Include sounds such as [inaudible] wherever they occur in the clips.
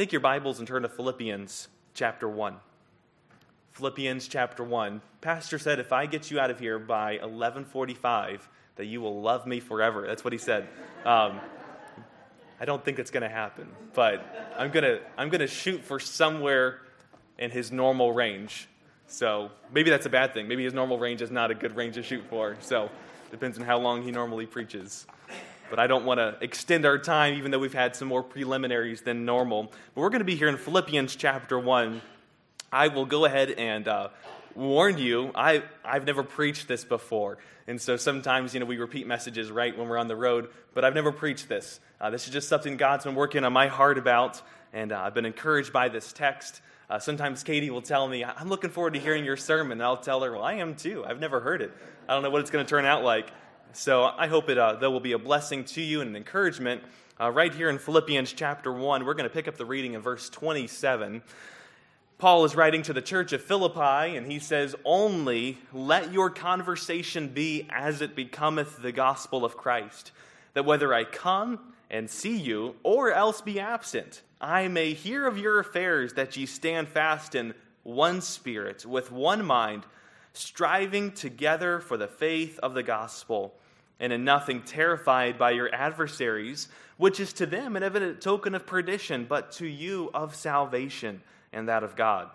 Take your Bibles and turn to Philippians chapter 1. Philippians chapter 1. Pastor said if I get you out of here by 11:45 that you will love me forever. That's what he said. Um, I don't think it's going to happen, but I'm going to I'm going to shoot for somewhere in his normal range. So, maybe that's a bad thing. Maybe his normal range is not a good range to shoot for. So, depends on how long he normally preaches but I don't want to extend our time, even though we've had some more preliminaries than normal. But we're going to be here in Philippians chapter 1. I will go ahead and uh, warn you, I, I've never preached this before. And so sometimes, you know, we repeat messages right when we're on the road, but I've never preached this. Uh, this is just something God's been working on my heart about, and uh, I've been encouraged by this text. Uh, sometimes Katie will tell me, I'm looking forward to hearing your sermon. And I'll tell her, Well, I am too. I've never heard it. I don't know what it's going to turn out like. So I hope it uh, that will be a blessing to you and an encouragement. Uh, right here in Philippians chapter 1, we're going to pick up the reading in verse 27. Paul is writing to the church of Philippi, and he says, Only let your conversation be as it becometh the gospel of Christ, that whether I come and see you, or else be absent, I may hear of your affairs, that ye stand fast in one spirit, with one mind, striving together for the faith of the gospel and in nothing terrified by your adversaries, which is to them an evident token of perdition, but to you of salvation and that of God.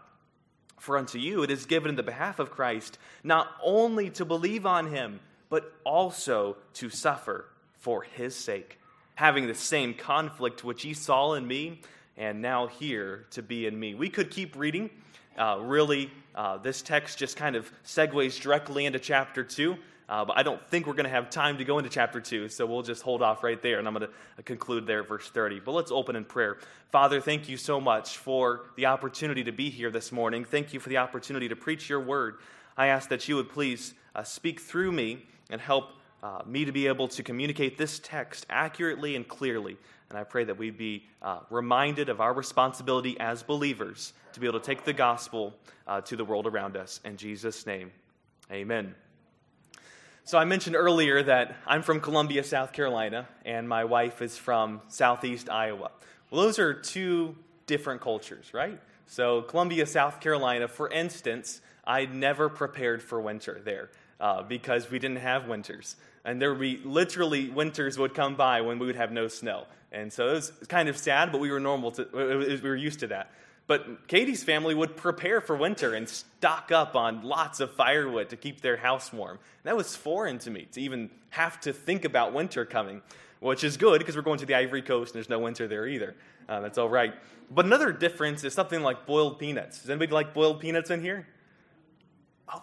For unto you it is given in the behalf of Christ not only to believe on him, but also to suffer for his sake, having the same conflict which ye saw in me, and now hear to be in me. We could keep reading. Uh, really, uh, this text just kind of segues directly into chapter 2. Uh, but I don't think we're going to have time to go into chapter 2, so we'll just hold off right there, and I'm going to conclude there verse 30. But let's open in prayer. Father, thank you so much for the opportunity to be here this morning. Thank you for the opportunity to preach your word. I ask that you would please uh, speak through me and help uh, me to be able to communicate this text accurately and clearly. And I pray that we be uh, reminded of our responsibility as believers to be able to take the gospel uh, to the world around us. In Jesus' name, amen. So, I mentioned earlier that I'm from Columbia, South Carolina, and my wife is from Southeast Iowa. Well, those are two different cultures, right? So, Columbia, South Carolina, for instance, I never prepared for winter there uh, because we didn't have winters. And there would be literally winters would come by when we would have no snow. And so it was kind of sad, but we were normal to, we were used to that. But Katie's family would prepare for winter and stock up on lots of firewood to keep their house warm. That was foreign to me to even have to think about winter coming, which is good because we're going to the Ivory Coast and there's no winter there either. Uh, that's all right. But another difference is something like boiled peanuts. Does anybody like boiled peanuts in here?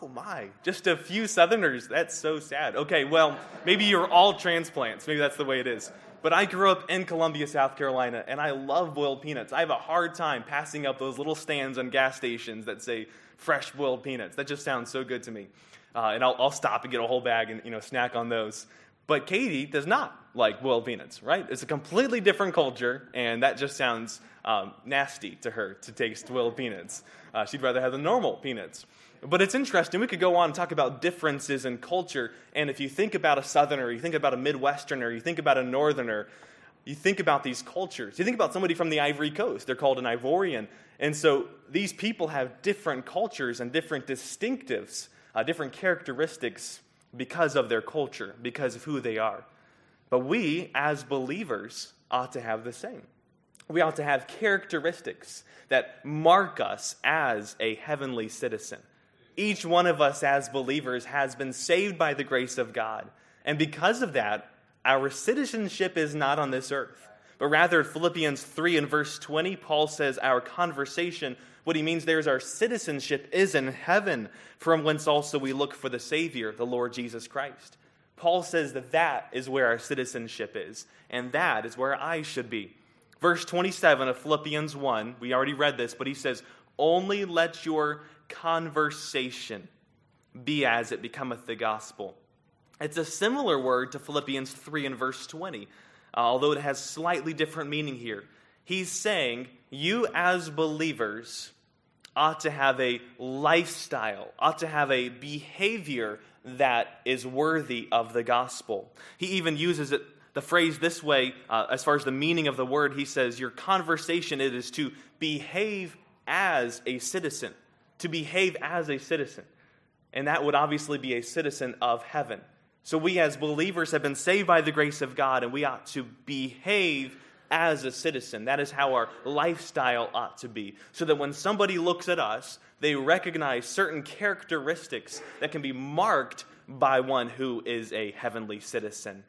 Oh my, just a few Southerners. That's so sad. Okay, well, maybe you're all transplants. Maybe that's the way it is. But I grew up in Columbia, South Carolina, and I love boiled peanuts. I have a hard time passing up those little stands on gas stations that say fresh boiled peanuts. That just sounds so good to me. Uh, and I'll, I'll stop and get a whole bag and you know snack on those. But Katie does not like boiled peanuts, right? It's a completely different culture, and that just sounds um, nasty to her to taste boiled peanuts. Uh, she'd rather have the normal peanuts. But it's interesting. We could go on and talk about differences in culture. And if you think about a Southerner, you think about a Midwesterner, you think about a Northerner, you think about these cultures. You think about somebody from the Ivory Coast. They're called an Ivorian. And so these people have different cultures and different distinctives, uh, different characteristics because of their culture, because of who they are. But we, as believers, ought to have the same. We ought to have characteristics that mark us as a heavenly citizen each one of us as believers has been saved by the grace of God. And because of that, our citizenship is not on this earth. But rather, Philippians 3 and verse 20, Paul says our conversation, what he means there is our citizenship is in heaven, from whence also we look for the Savior, the Lord Jesus Christ. Paul says that that is where our citizenship is, and that is where I should be. Verse 27 of Philippians 1, we already read this, but he says, Only let your conversation be as it becometh the gospel. It's a similar word to Philippians 3 and verse 20, uh, although it has slightly different meaning here. He's saying, You as believers ought to have a lifestyle, ought to have a behavior that is worthy of the gospel. He even uses it the phrase this way, uh, as far as the meaning of the word, he says, Your conversation it is to behave as a citizen. To behave as a citizen. And that would obviously be a citizen of heaven. So we as believers have been saved by the grace of God, and we ought to behave as a citizen. That is how our lifestyle ought to be. So that when somebody looks at us, they recognize certain characteristics that can be marked by one who is a heavenly citizen.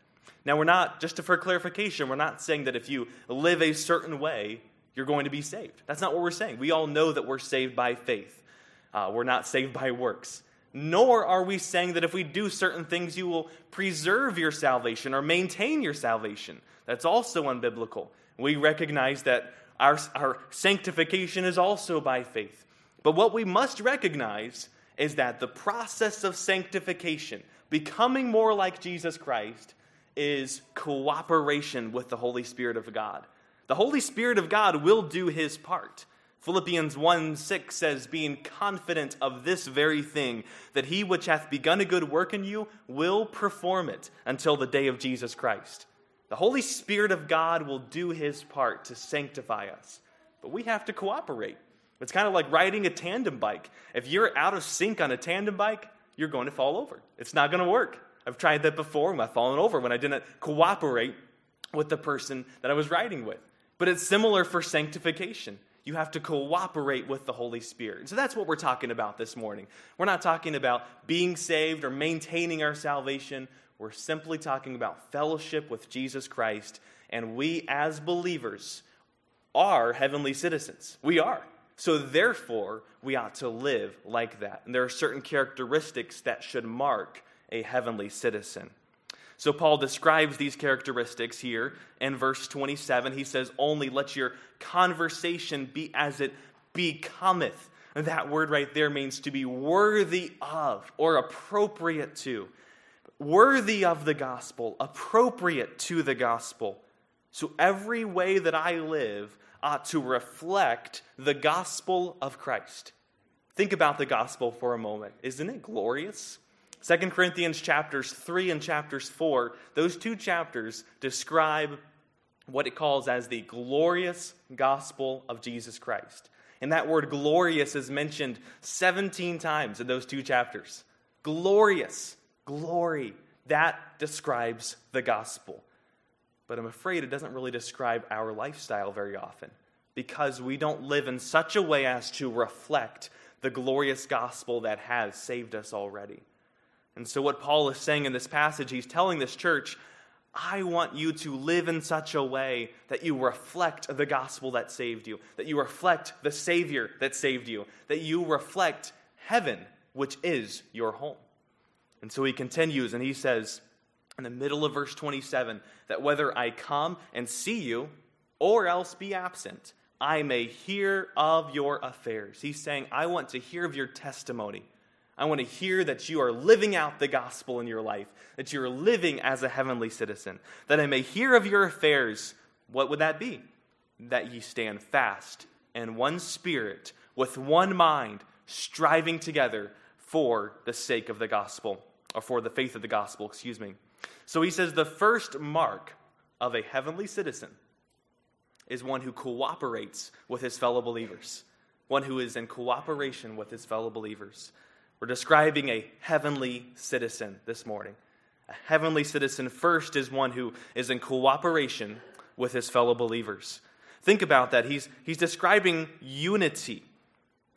Now, we're not, just for clarification, we're not saying that if you live a certain way, you're going to be saved. That's not what we're saying. We all know that we're saved by faith, uh, we're not saved by works. Nor are we saying that if we do certain things, you will preserve your salvation or maintain your salvation. That's also unbiblical. We recognize that our, our sanctification is also by faith. But what we must recognize is that the process of sanctification, becoming more like Jesus Christ, is cooperation with the Holy Spirit of God. The Holy Spirit of God will do his part. Philippians 1 6 says, Being confident of this very thing, that he which hath begun a good work in you will perform it until the day of Jesus Christ. The Holy Spirit of God will do his part to sanctify us, but we have to cooperate. It's kind of like riding a tandem bike. If you're out of sync on a tandem bike, you're going to fall over. It's not going to work. I've tried that before I've fallen over when I didn't cooperate with the person that I was riding with. But it's similar for sanctification. You have to cooperate with the Holy Spirit. And so that's what we're talking about this morning. We're not talking about being saved or maintaining our salvation. We're simply talking about fellowship with Jesus Christ. And we, as believers, are heavenly citizens. We are. So, therefore, we ought to live like that. And there are certain characteristics that should mark a heavenly citizen. So Paul describes these characteristics here in verse 27. He says, Only let your conversation be as it becometh. That word right there means to be worthy of or appropriate to. Worthy of the gospel, appropriate to the gospel. So every way that I live ought to reflect the gospel of Christ. Think about the gospel for a moment. Isn't it glorious? 2 Corinthians chapters 3 and chapters 4, those two chapters describe what it calls as the glorious gospel of Jesus Christ. And that word glorious is mentioned 17 times in those two chapters. Glorious, glory, that describes the gospel. But I'm afraid it doesn't really describe our lifestyle very often because we don't live in such a way as to reflect the glorious gospel that has saved us already. And so, what Paul is saying in this passage, he's telling this church, I want you to live in such a way that you reflect the gospel that saved you, that you reflect the Savior that saved you, that you reflect heaven, which is your home. And so he continues and he says in the middle of verse 27 that whether I come and see you or else be absent, I may hear of your affairs. He's saying, I want to hear of your testimony. I want to hear that you are living out the gospel in your life, that you are living as a heavenly citizen, that I may hear of your affairs. What would that be? That ye stand fast in one spirit, with one mind, striving together for the sake of the gospel, or for the faith of the gospel, excuse me. So he says the first mark of a heavenly citizen is one who cooperates with his fellow believers, one who is in cooperation with his fellow believers. We're describing a heavenly citizen this morning. A heavenly citizen, first, is one who is in cooperation with his fellow believers. Think about that. He's, he's describing unity.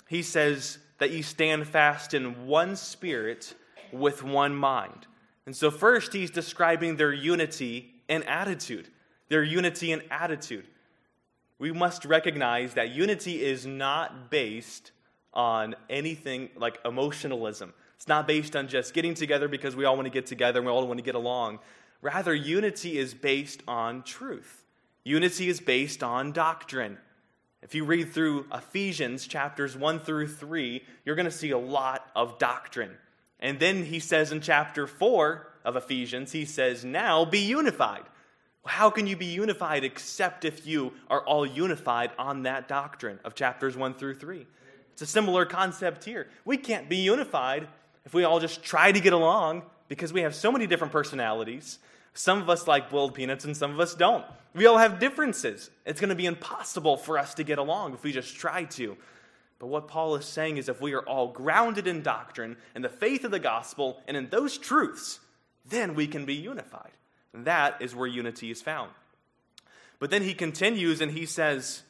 He says that you stand fast in one spirit with one mind. And so, first, he's describing their unity and attitude. Their unity and attitude. We must recognize that unity is not based on anything like emotionalism. It's not based on just getting together because we all want to get together and we all want to get along. Rather, unity is based on truth. Unity is based on doctrine. If you read through Ephesians chapters 1 through 3, you're going to see a lot of doctrine. And then he says in chapter 4 of Ephesians, he says, Now be unified. How can you be unified except if you are all unified on that doctrine of chapters 1 through 3? It's a similar concept here. We can't be unified if we all just try to get along because we have so many different personalities, Some of us like boiled peanuts and some of us don't. We all have differences. It's going to be impossible for us to get along if we just try to. But what Paul is saying is if we are all grounded in doctrine and the faith of the gospel and in those truths, then we can be unified. That is where unity is found. But then he continues and he says,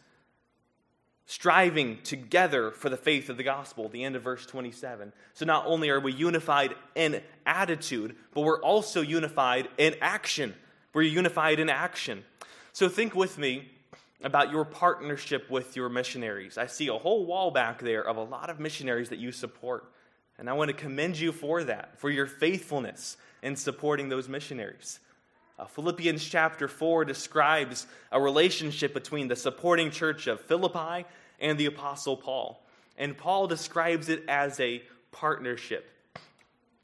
striving together for the faith of the gospel, the end of verse 27. So not only are we unified in attitude, but we're also unified in action. We're unified in action. So think with me about your partnership with your missionaries. I see a whole wall back there of a lot of missionaries that you support. And I want to commend you for that, for your faithfulness in supporting those missionaries. Uh, Philippians chapter 4 describes a relationship between the supporting church of Philippi and the Apostle Paul. And Paul describes it as a partnership.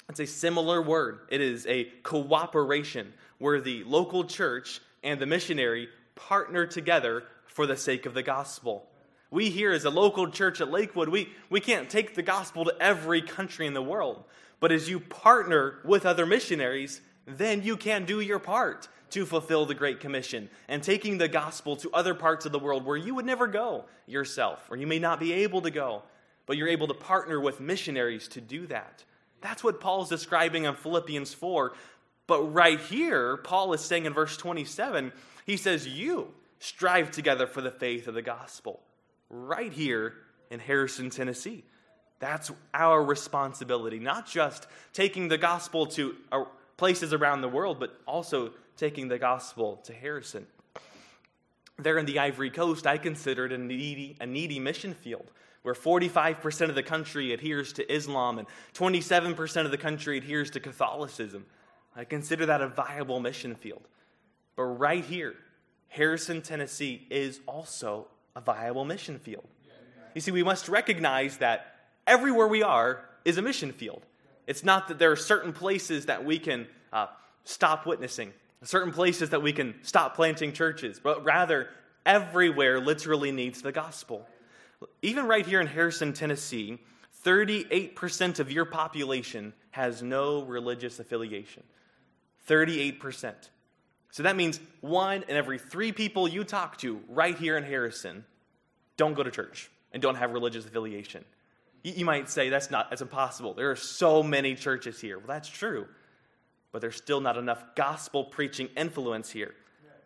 It's a similar word, it is a cooperation where the local church and the missionary partner together for the sake of the gospel. We here, as a local church at Lakewood, we, we can't take the gospel to every country in the world. But as you partner with other missionaries, then you can do your part to fulfill the Great Commission and taking the gospel to other parts of the world where you would never go yourself, or you may not be able to go, but you're able to partner with missionaries to do that. That's what Paul's describing in Philippians 4. But right here, Paul is saying in verse 27, he says, You strive together for the faith of the gospel. Right here in Harrison, Tennessee. That's our responsibility, not just taking the gospel to places around the world, but also taking the gospel to Harrison. There in the Ivory Coast, I consider it a needy, a needy mission field where 45% of the country adheres to Islam and 27% of the country adheres to Catholicism. I consider that a viable mission field. But right here, Harrison, Tennessee is also a viable mission field. You see, we must recognize that everywhere we are is a mission field. It's not that there are certain places that we can uh, stop witnessing, certain places that we can stop planting churches, but rather everywhere literally needs the gospel. Even right here in Harrison, Tennessee, 38% of your population has no religious affiliation. 38%. So that means one in every three people you talk to right here in Harrison don't go to church and don't have religious affiliation. You might say that's not that's impossible. There are so many churches here. Well, that's true but there's still not enough gospel preaching influence here.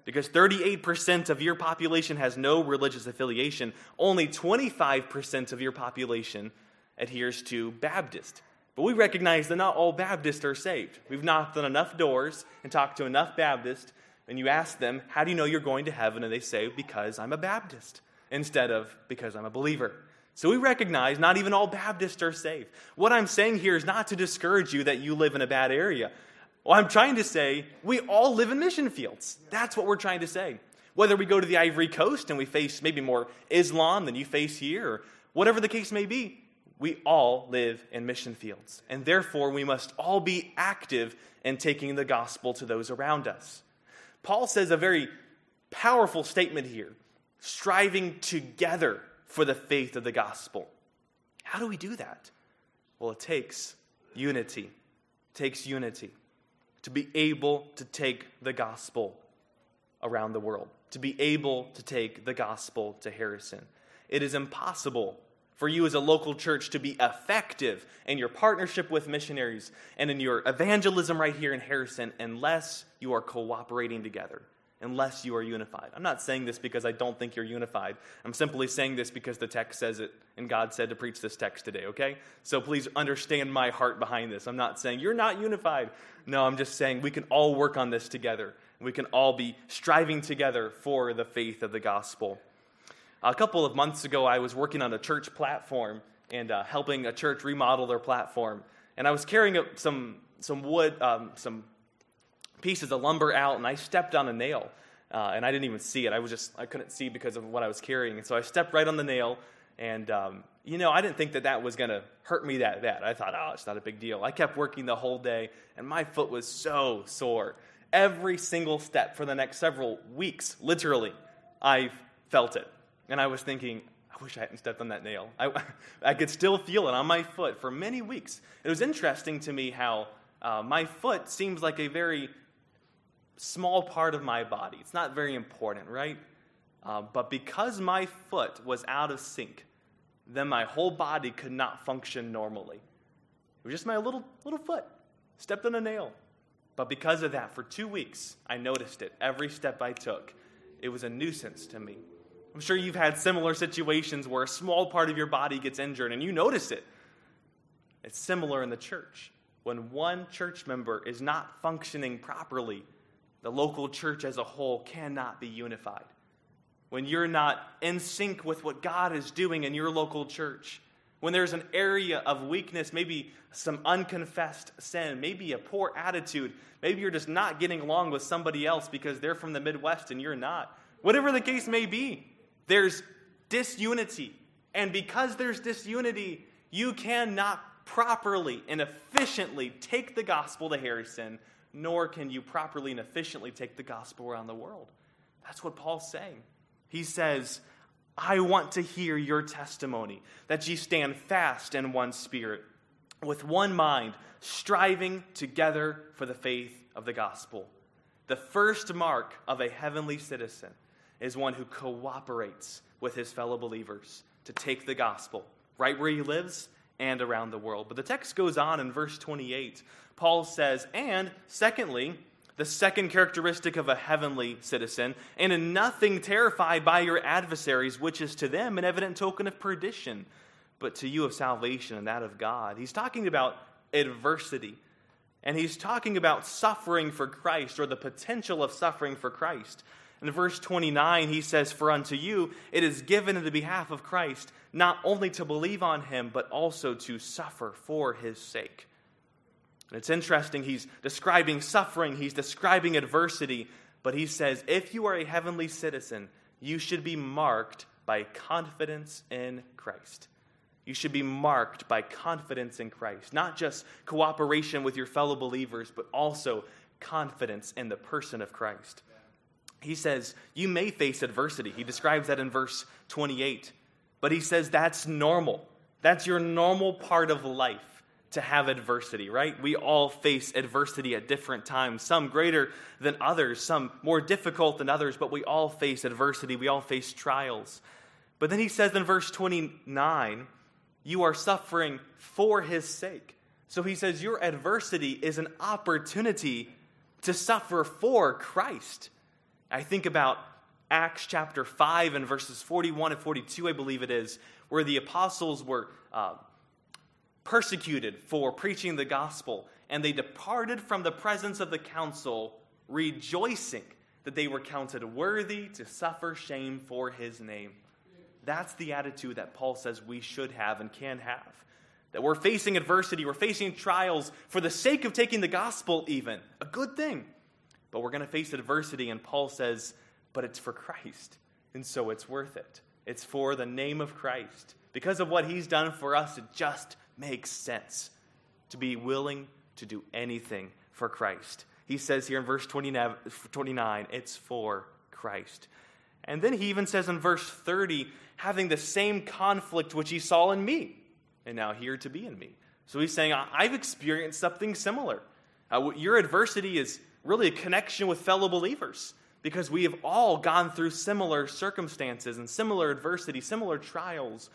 Because 38% of your population has no religious affiliation, only 25% of your population adheres to Baptist. But we recognize that not all Baptists are saved. We've knocked on enough doors and talked to enough Baptists, and you ask them, How do you know you're going to heaven? And they say, Because I'm a Baptist, instead of because I'm a believer. So we recognize not even all Baptists are saved. What I'm saying here is not to discourage you that you live in a bad area. Well, I'm trying to say we all live in mission fields. That's what we're trying to say. Whether we go to the Ivory Coast and we face maybe more Islam than you face here, or whatever the case may be, we all live in mission fields. And therefore, we must all be active in taking the gospel to those around us. Paul says a very powerful statement here striving together for the faith of the gospel. How do we do that? Well, it takes unity. It takes unity to be able to take the gospel around the world, to be able to take the gospel to Harrison. It is impossible for you as a local church to be effective in your partnership with missionaries and in your evangelism right here in Harrison unless you are cooperating together unless you are unified. I'm not saying this because I don't think you're unified. I'm simply saying this because the text says it and God said to preach this text today, okay? So please understand my heart behind this. I'm not saying you're not unified. No, I'm just saying we can all work on this together. We can all be striving together for the faith of the gospel. A couple of months ago, I was working on a church platform and uh, helping a church remodel their platform. And I was carrying some, some wood, um, some pieces of lumber out, and I stepped on a nail. Uh, and I didn't even see it. I was just, I couldn't see because of what I was carrying. And so I stepped right on the nail. And, um, you know, I didn't think that that was going to hurt me that bad. I thought, oh, it's not a big deal. I kept working the whole day, and my foot was so sore. Every single step for the next several weeks, literally, I felt it. And I was thinking, I wish I hadn't stepped on that nail. I, [laughs] I could still feel it on my foot for many weeks. It was interesting to me how uh, my foot seems like a very small part of my body. It's not very important, right? Uh, but because my foot was out of sync, then my whole body could not function normally. It was just my little, little foot, stepped on a nail. But because of that, for two weeks, I noticed it every step I took. It was a nuisance to me. I'm sure you've had similar situations where a small part of your body gets injured and you notice it. It's similar in the church. When one church member is not functioning properly, the local church as a whole cannot be unified. When you're not in sync with what God is doing in your local church, when there's an area of weakness, maybe some unconfessed sin, maybe a poor attitude, maybe you're just not getting along with somebody else because they're from the Midwest and you're not. Whatever the case may be, there's disunity. And because there's disunity, you cannot properly and efficiently take the gospel to Harrison, nor can you properly and efficiently take the gospel around the world. That's what Paul's saying. He says, I want to hear your testimony, that ye stand fast in one spirit, with one mind, striving together for the faith of the gospel. The first mark of a heavenly citizen is one who cooperates with his fellow believers to take the gospel right where he lives and around the world. But the text goes on in verse 28. Paul says, and secondly, the second characteristic of a heavenly citizen, and in nothing terrified by your adversaries, which is to them an evident token of perdition, but to you of salvation and that of God. He's talking about adversity, and he's talking about suffering for Christ or the potential of suffering for Christ. In verse 29, he says, For unto you it is given in the behalf of Christ not only to believe on him, but also to suffer for his sake. And it's interesting, he's describing suffering, he's describing adversity, but he says, If you are a heavenly citizen, you should be marked by confidence in Christ. You should be marked by confidence in Christ, not just cooperation with your fellow believers, but also confidence in the person of Christ he says, You may face adversity. He describes that in verse 28. But he says that's normal. That's your normal part of life to have adversity, right? We all face adversity at different times, some greater than others, some more difficult than others, but we all face adversity. We all face trials. But then he says in verse 29, You are suffering for his sake. So he says, Your adversity is an opportunity to suffer for Christ. I think about Acts chapter 5 and verses 41 and 42, I believe it is, where the apostles were uh, persecuted for preaching the gospel, and they departed from the presence of the council, rejoicing that they were counted worthy to suffer shame for his name. That's the attitude that Paul says we should have and can have. That we're facing adversity, we're facing trials for the sake of taking the gospel, even. A good thing. But we're going to face adversity, and Paul says, but it's for Christ. And so it's worth it. It's for the name of Christ. Because of what he's done for us, it just makes sense to be willing to do anything for Christ. He says hear in verse 29, it's for Christ. And then he even says in verse 30, having the same conflict which he saw in me, and now here to be in me. So he's saying, I've experienced something similar. Uh, your adversity is really a connection with fellow believers because we have all gone through similar circumstances and similar adversity, similar trials.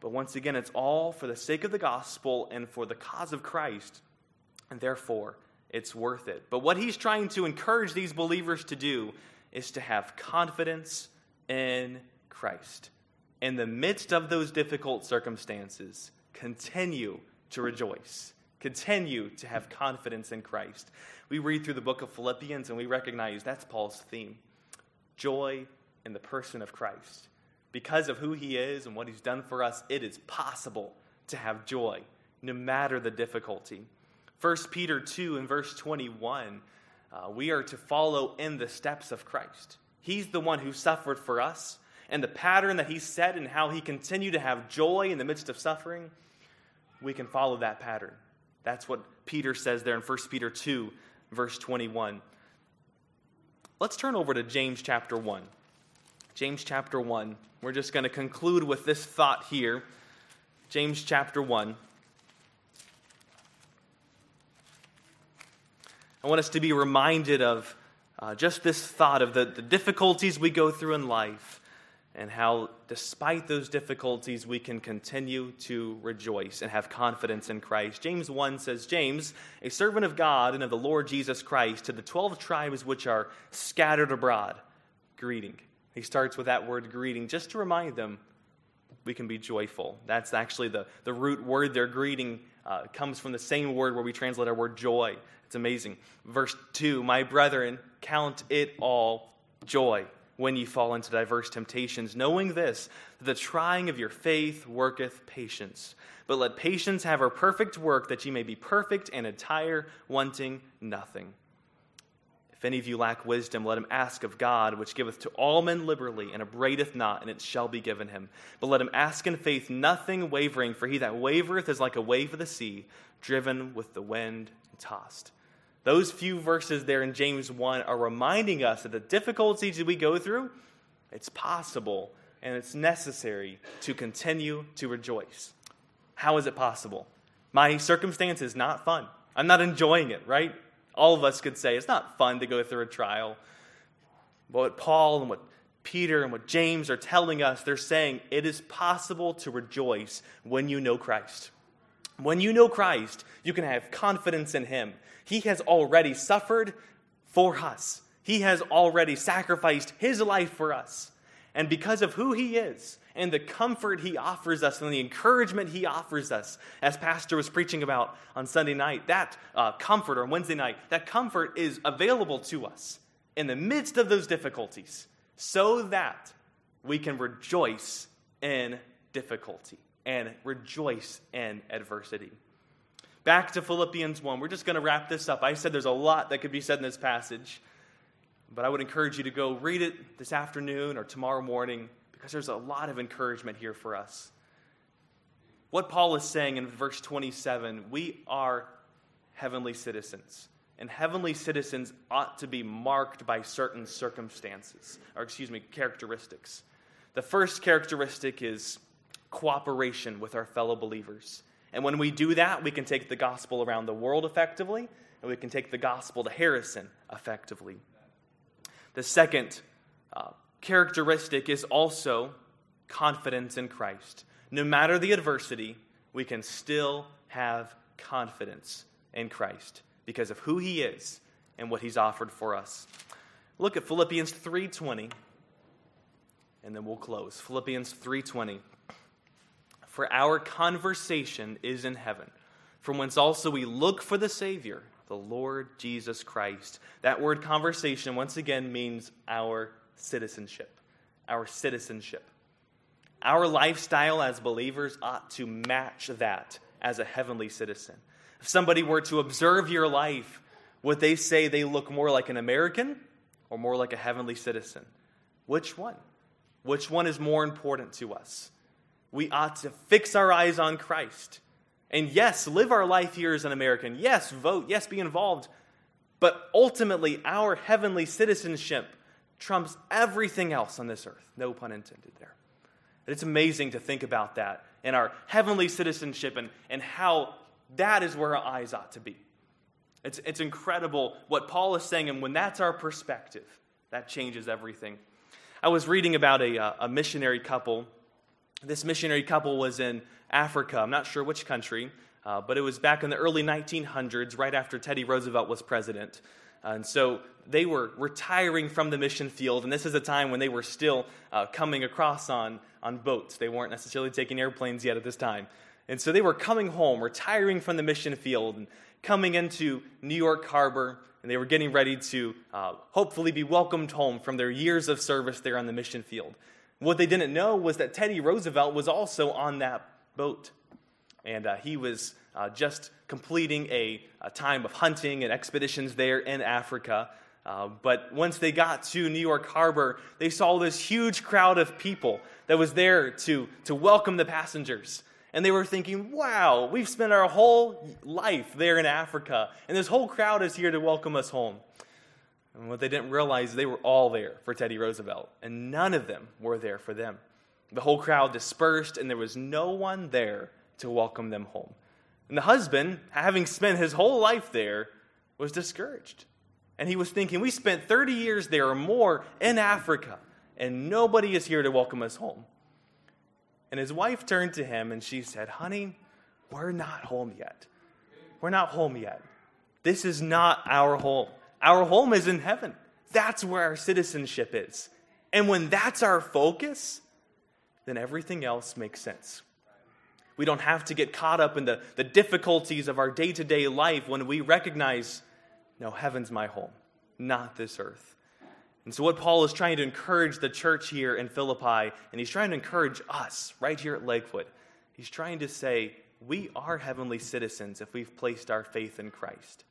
But once again, it's all for the sake of the gospel and for the cause of Christ, and therefore it's worth it. But what he's trying to encourage these believers to do is to have confidence in Christ. In the midst of those difficult circumstances, continue to rejoice. Continue to have confidence in Christ. We read through the book of Philippians and we recognize that's Paul's theme joy in the person of Christ. Because of who he is and what he's done for us, it is possible to have joy no matter the difficulty. 1 Peter 2 and verse 21, uh, we are to follow in the steps of Christ. He's the one who suffered for us, and the pattern that he set and how he continued to have joy in the midst of suffering, we can follow that pattern. That's what Peter says there in 1 Peter 2, verse 21. Let's turn over to James chapter 1. James chapter 1. We're just going to conclude with this thought here. James chapter 1. I want us to be reminded of uh, just this thought of the, the difficulties we go through in life and how, despite those difficulties, we can continue to rejoice and have confidence in Christ. James 1 says, James, a servant of God and of the Lord Jesus Christ, to the 12 tribes which are scattered abroad, greeting. He starts with that word greeting just to remind them we can be joyful. That's actually the, the root word there, greeting, uh, comes from the same word where we translate our word joy. It's amazing. Verse 2 My brethren, count it all joy when you fall into diverse temptations, knowing this, that the trying of your faith worketh patience. But let patience have her perfect work, that ye may be perfect and entire, wanting nothing. If any of you lack wisdom, let him ask of God, which giveth to all men liberally, and abradeth not, and it shall be given him. But let him ask in faith, nothing wavering, for he that wavereth is like a wave of the sea, driven with the wind and tossed. Those few verses there in James 1 are reminding us that the difficulties that we go through, it's possible and it's necessary to continue to rejoice. How is it possible? My circumstance is not fun. I'm not enjoying it, right? All of us could say it's not fun to go through a trial. But what Paul and what Peter and what James are telling us, they're saying it is possible to rejoice when you know Christ. When you know Christ, you can have confidence in Him. He has already suffered for us, He has already sacrificed His life for us. And because of who He is and the comfort He offers us and the encouragement He offers us, as Pastor was preaching about on Sunday night, that uh, comfort, or Wednesday night, that comfort is available to us in the midst of those difficulties so that we can rejoice in difficulty and rejoice in adversity. Back to Philippians 1. We're just going to wrap this up. I said there's a lot that could be said in this passage, but I would encourage you to go read it this afternoon or tomorrow morning because there's a lot of encouragement here for us. What Paul is saying in verse 27 we are heavenly citizens. And heavenly citizens ought to be marked by certain circumstances, or excuse me, characteristics. The first characteristic is cooperation with our fellow believers. And when we do that, we can take the gospel around the world effectively, and we can take the gospel to Harrison effectively. The second uh, characteristic is also confidence in Christ. No matter the adversity, we can still have confidence in Christ because of who he is and what he's offered for us. Look at Philippians 3:20 and then we'll close. Philippians 3:20 for our conversation is in heaven, from whence also we look for the Savior, the Lord Jesus Christ. That word conversation, once again, means our citizenship. Our citizenship. Our lifestyle as believers ought to match that as a heavenly citizen. If somebody were to observe your life, would they say they look more like an American or more like a heavenly citizen? Which one? Which one is more important to us? We ought to fix our eyes on Christ. And yes, live our life here as an American. Yes, vote. Yes, be involved. But ultimately, our heavenly citizenship trumps everything else on this earth. No pun intended there. It's amazing to think about that and our heavenly citizenship and, and how that is where our eyes ought to be. It's, it's incredible what Paul is saying, and when that's our perspective, that changes everything. I was reading about a, uh, a missionary couple this missionary couple was in Africa. I'm not sure which country, uh, but it was back in the early 1900s, right after Teddy Roosevelt was president. And so they were retiring from the mission field, and this is a time when they were still uh, coming across on, on boats. They weren't necessarily taking airplanes yet at this time. And so they were coming home, retiring from the mission field, and coming into New York Harbor, and they were getting ready to uh, hopefully be welcomed home from their years of service there on the mission field. What they didn't know was that Teddy Roosevelt was also on that boat. And uh, he was uh, just completing a, a, time of hunting and expeditions there in Africa. Uh, but once they got to New York Harbor, they saw this huge crowd of people that was there to, to welcome the passengers. And they were thinking, wow, we've spent our whole life there in Africa, and this whole crowd is here to welcome us home. And what they didn't realize, they were all there for Teddy Roosevelt, and none of them were there for them. The whole crowd dispersed, and there was no one there to welcome them home. And the husband, having spent his whole life there, was discouraged. And he was thinking, we spent 30 years there or more in Africa, and nobody is here to welcome us home. And his wife turned to him and she said, Honey, we're not home yet. We're not home yet. This is not our home. Our home is in heaven. That's where our citizenship is. And when that's our focus, then everything else makes sense. We don't have to get caught up in the, the difficulties of our day to day life when we recognize, no, heaven's my home, not this earth. And so, what Paul is trying to encourage the church here in Philippi, and he's trying to encourage us right here at Lakewood, he's trying to say, we are heavenly citizens if we've placed our faith in Christ.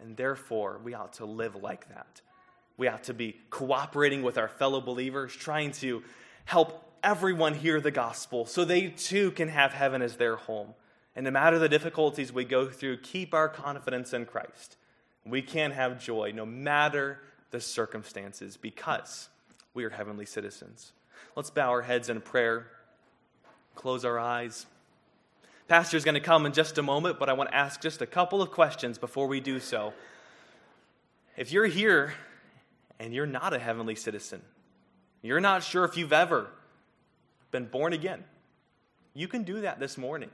And therefore, we ought to live like that. We ought to be cooperating with our fellow believers, trying to help everyone hear the gospel so they too can have heaven as their home. And no matter the difficulties we go through, keep our confidence in Christ. We can have joy no matter the circumstances because we are heavenly citizens. Let's bow our heads in prayer, close our eyes. Pastor's going to come in just a moment, but I want to ask just a couple of questions before we do so. If you're here and you're not a heavenly citizen, you're not sure if you've ever been born again, you can do that this morning.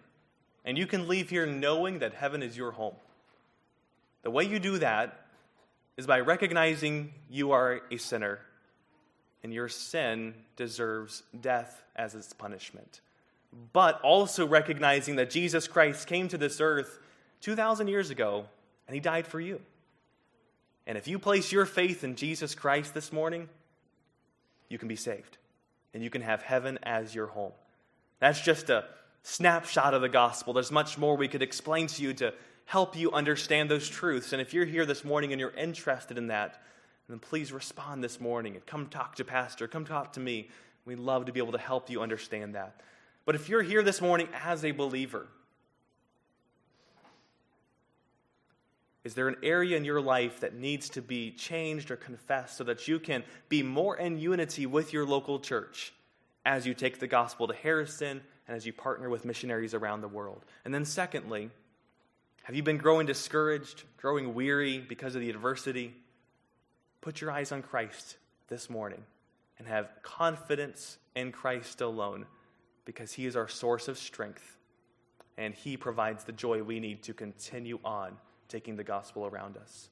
And you can leave here knowing that heaven is your home. The way you do that is by recognizing you are a sinner and your sin deserves death as its punishment but also recognizing that Jesus Christ came to this earth 2,000 years ago and he died for you. And if you place your faith in Jesus Christ this morning, you can be saved and you can have heaven as your home. That's just a snapshot of the gospel. There's much more we could explain to you to help you understand those truths. And if you're here this morning and you're interested in that, then please respond this morning and come talk to Pastor, come talk to me. We'd love to be able to help you understand that. But if you're here this morning as a believer, is there an area in your life that needs to be changed or confessed so that you can be more in unity with your local church as you take the gospel to Harrison and as you partner with missionaries around the world? And then, secondly, have you been growing discouraged, growing weary because of the adversity? Put your eyes on Christ this morning and have confidence in Christ alone because He is our source of strength and He provides the joy we need to continue on taking the gospel around us.